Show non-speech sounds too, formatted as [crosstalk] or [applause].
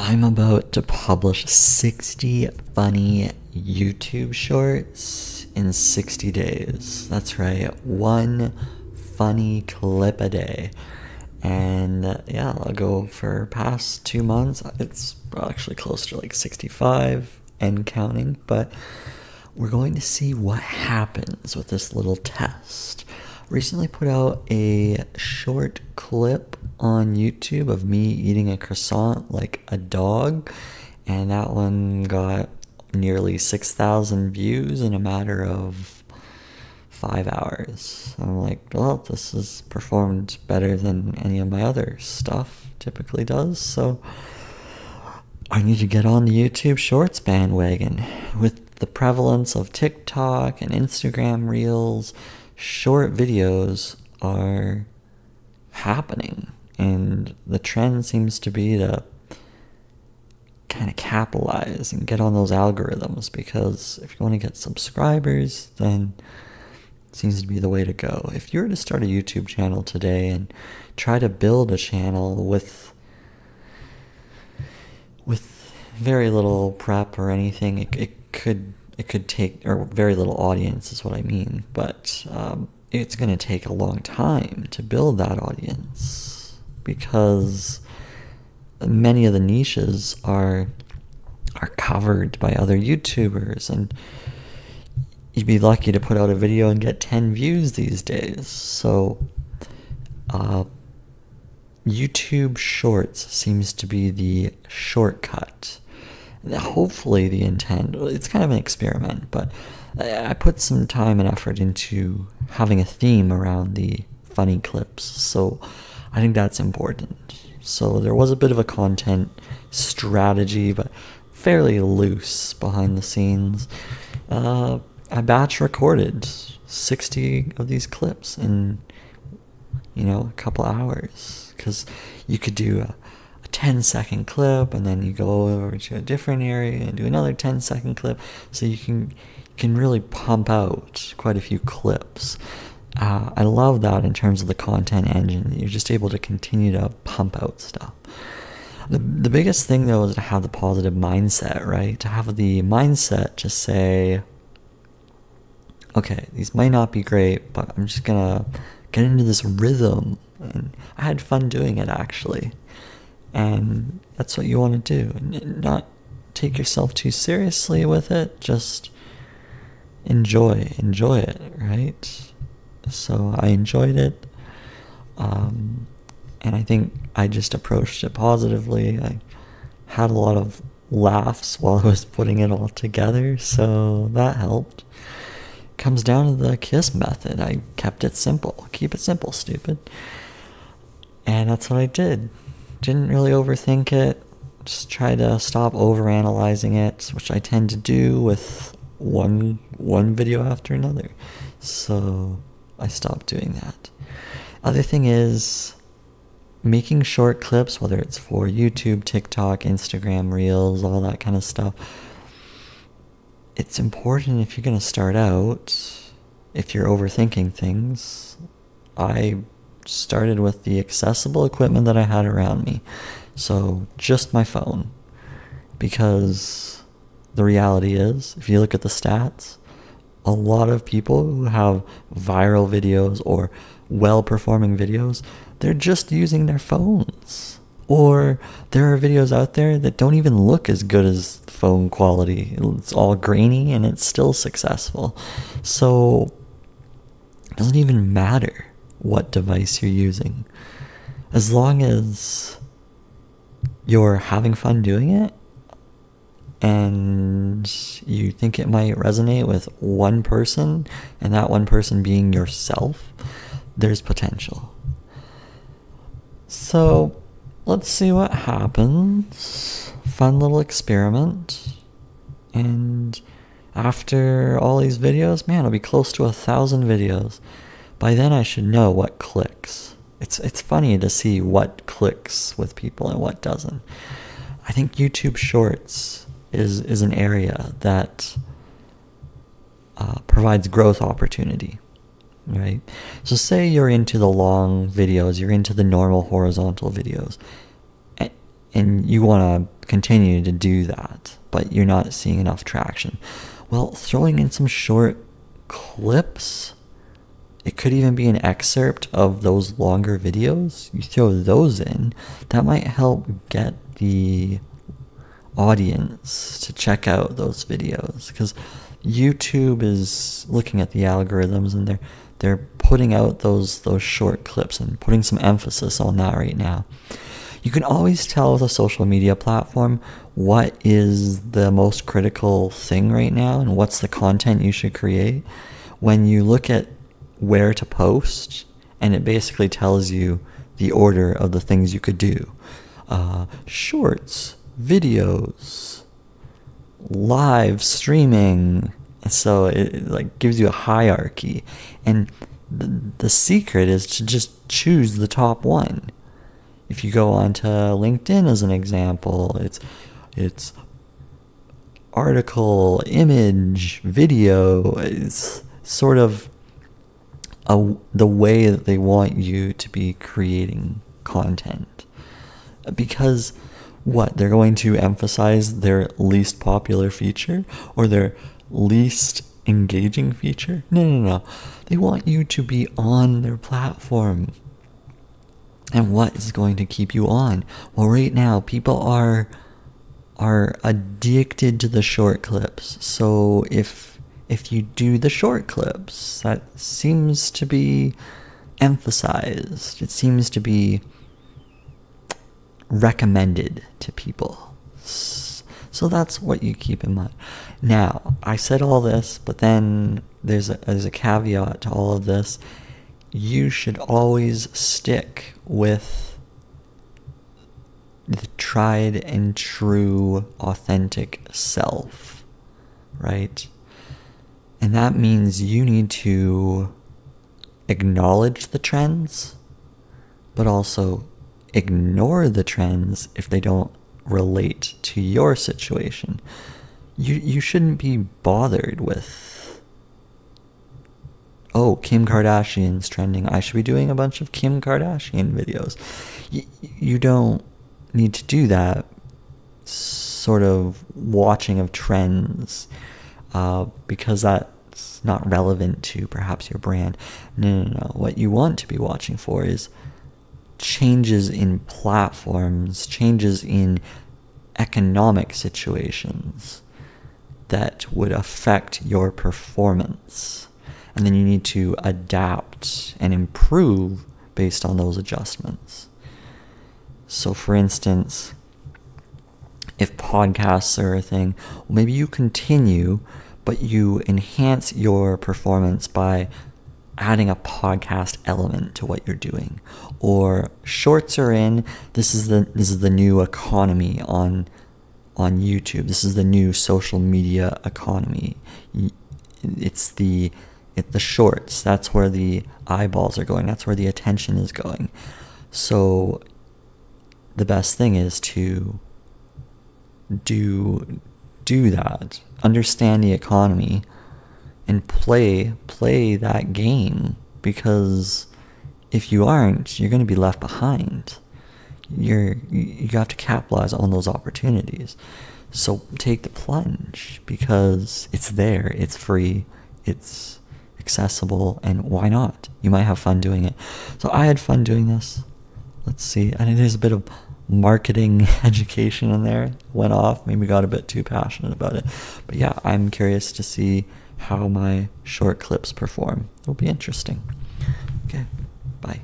I'm about to publish 60 funny YouTube shorts in 60 days. That's right, one funny clip a day. And yeah, I'll go for past two months. It's actually close to like 65 and counting, but we're going to see what happens with this little test. Recently put out a short clip on YouTube of me eating a croissant like a dog, and that one got nearly 6,000 views in a matter of five hours. I'm like, well, this has performed better than any of my other stuff typically does, so I need to get on the YouTube Shorts bandwagon. With the prevalence of TikTok and Instagram Reels, short videos are happening and the trend seems to be to kind of capitalize and get on those algorithms because if you want to get subscribers, then it seems to be the way to go. If you were to start a YouTube channel today and try to build a channel with with very little prep or anything, it, it could it could take or very little audience is what I mean, but um, it's going to take a long time to build that audience because many of the niches are are covered by other YouTubers and you'd be lucky to put out a video and get 10 views these days. So uh, YouTube Shorts seems to be the shortcut. Hopefully the intent, it's kind of an experiment, but I put some time and effort into having a theme around the funny clips. So I think that's important. So there was a bit of a content strategy, but fairly loose behind the scenes. Uh, I batch recorded 60 of these clips in, you know, a couple hours. Because you could do a, a 10 second clip and then you go over to a different area and do another 10 second clip. So you can, you can really pump out quite a few clips. Uh, I love that in terms of the content engine. You're just able to continue to pump out stuff. The, the biggest thing though is to have the positive mindset, right? To have the mindset to say, okay, these might not be great, but I'm just gonna get into this rhythm. And I had fun doing it actually. And that's what you want to do. And not take yourself too seriously with it, just enjoy, enjoy it, right? So I enjoyed it. Um, and I think I just approached it positively. I had a lot of laughs while I was putting it all together, so that helped. Comes down to the kiss method. I kept it simple. Keep it simple, stupid. And that's what I did. Didn't really overthink it. Just try to stop overanalyzing it, which I tend to do with one one video after another. So I stopped doing that. Other thing is making short clips, whether it's for YouTube, TikTok, Instagram, Reels, all that kind of stuff. It's important if you're going to start out, if you're overthinking things. I started with the accessible equipment that I had around me. So just my phone. Because the reality is, if you look at the stats, a lot of people who have viral videos or well performing videos, they're just using their phones. Or there are videos out there that don't even look as good as phone quality. It's all grainy and it's still successful. So it doesn't even matter what device you're using. As long as you're having fun doing it and you think it might resonate with one person, and that one person being yourself, there's potential. So let's see what happens. Fun little experiment. And after all these videos, man, it'll be close to a thousand videos. By then, I should know what clicks. It's it's funny to see what clicks with people and what doesn't. I think YouTube Shorts is is an area that uh, provides growth opportunity right so say you're into the long videos you're into the normal horizontal videos and, and you want to continue to do that, but you're not seeing enough traction. Well, throwing in some short clips, it could even be an excerpt of those longer videos. You throw those in, that might help get the audience to check out those videos because YouTube is looking at the algorithms and they're they're putting out those those short clips and putting some emphasis on that right now. You can always tell with a social media platform what is the most critical thing right now and what's the content you should create when you look at where to post and it basically tells you the order of the things you could do. Uh, shorts, videos, live streaming. So it, like gives you a hierarchy, and the, the secret is to just choose the top one. If you go onto LinkedIn as an example, it's it's article, image, video. It's sort of a, the way that they want you to be creating content because what they're going to emphasize their least popular feature or their least engaging feature? No no no. They want you to be on their platform. And what is going to keep you on? Well right now people are are addicted to the short clips. So if if you do the short clips that seems to be emphasized. It seems to be recommended to people. So that's what you keep in mind. Now, I said all this, but then there's a, there's a caveat to all of this. You should always stick with the tried and true authentic self, right? And that means you need to acknowledge the trends, but also ignore the trends if they don't relate to your situation. You you shouldn't be bothered with oh, Kim Kardashian's trending. I should be doing a bunch of Kim Kardashian videos. You, you don't need to do that sort of watching of trends uh, because that's not relevant to perhaps your brand. No, no, no. What you want to be watching for is changes in platforms, changes in economic situations that would affect your performance. And then you need to adapt and improve based on those adjustments. So, for instance, if podcasts are a thing, maybe you continue, but you enhance your performance by adding a podcast element to what you're doing. Or shorts are in this is the this is the new economy on on YouTube. This is the new social media economy. It's the it, the shorts. That's where the eyeballs are going. That's where the attention is going. So the best thing is to do do that. Understand the economy and play play that game because if you aren't, you're going to be left behind. You're you have to capitalize on those opportunities. So take the plunge because it's there, it's free, it's accessible, and why not? You might have fun doing it. So I had fun doing this. Let's see. I think there's a bit of marketing [laughs] education in there. Went off, maybe got a bit too passionate about it. But yeah, I'm curious to see how my short clips perform. It'll be interesting. Okay, bye.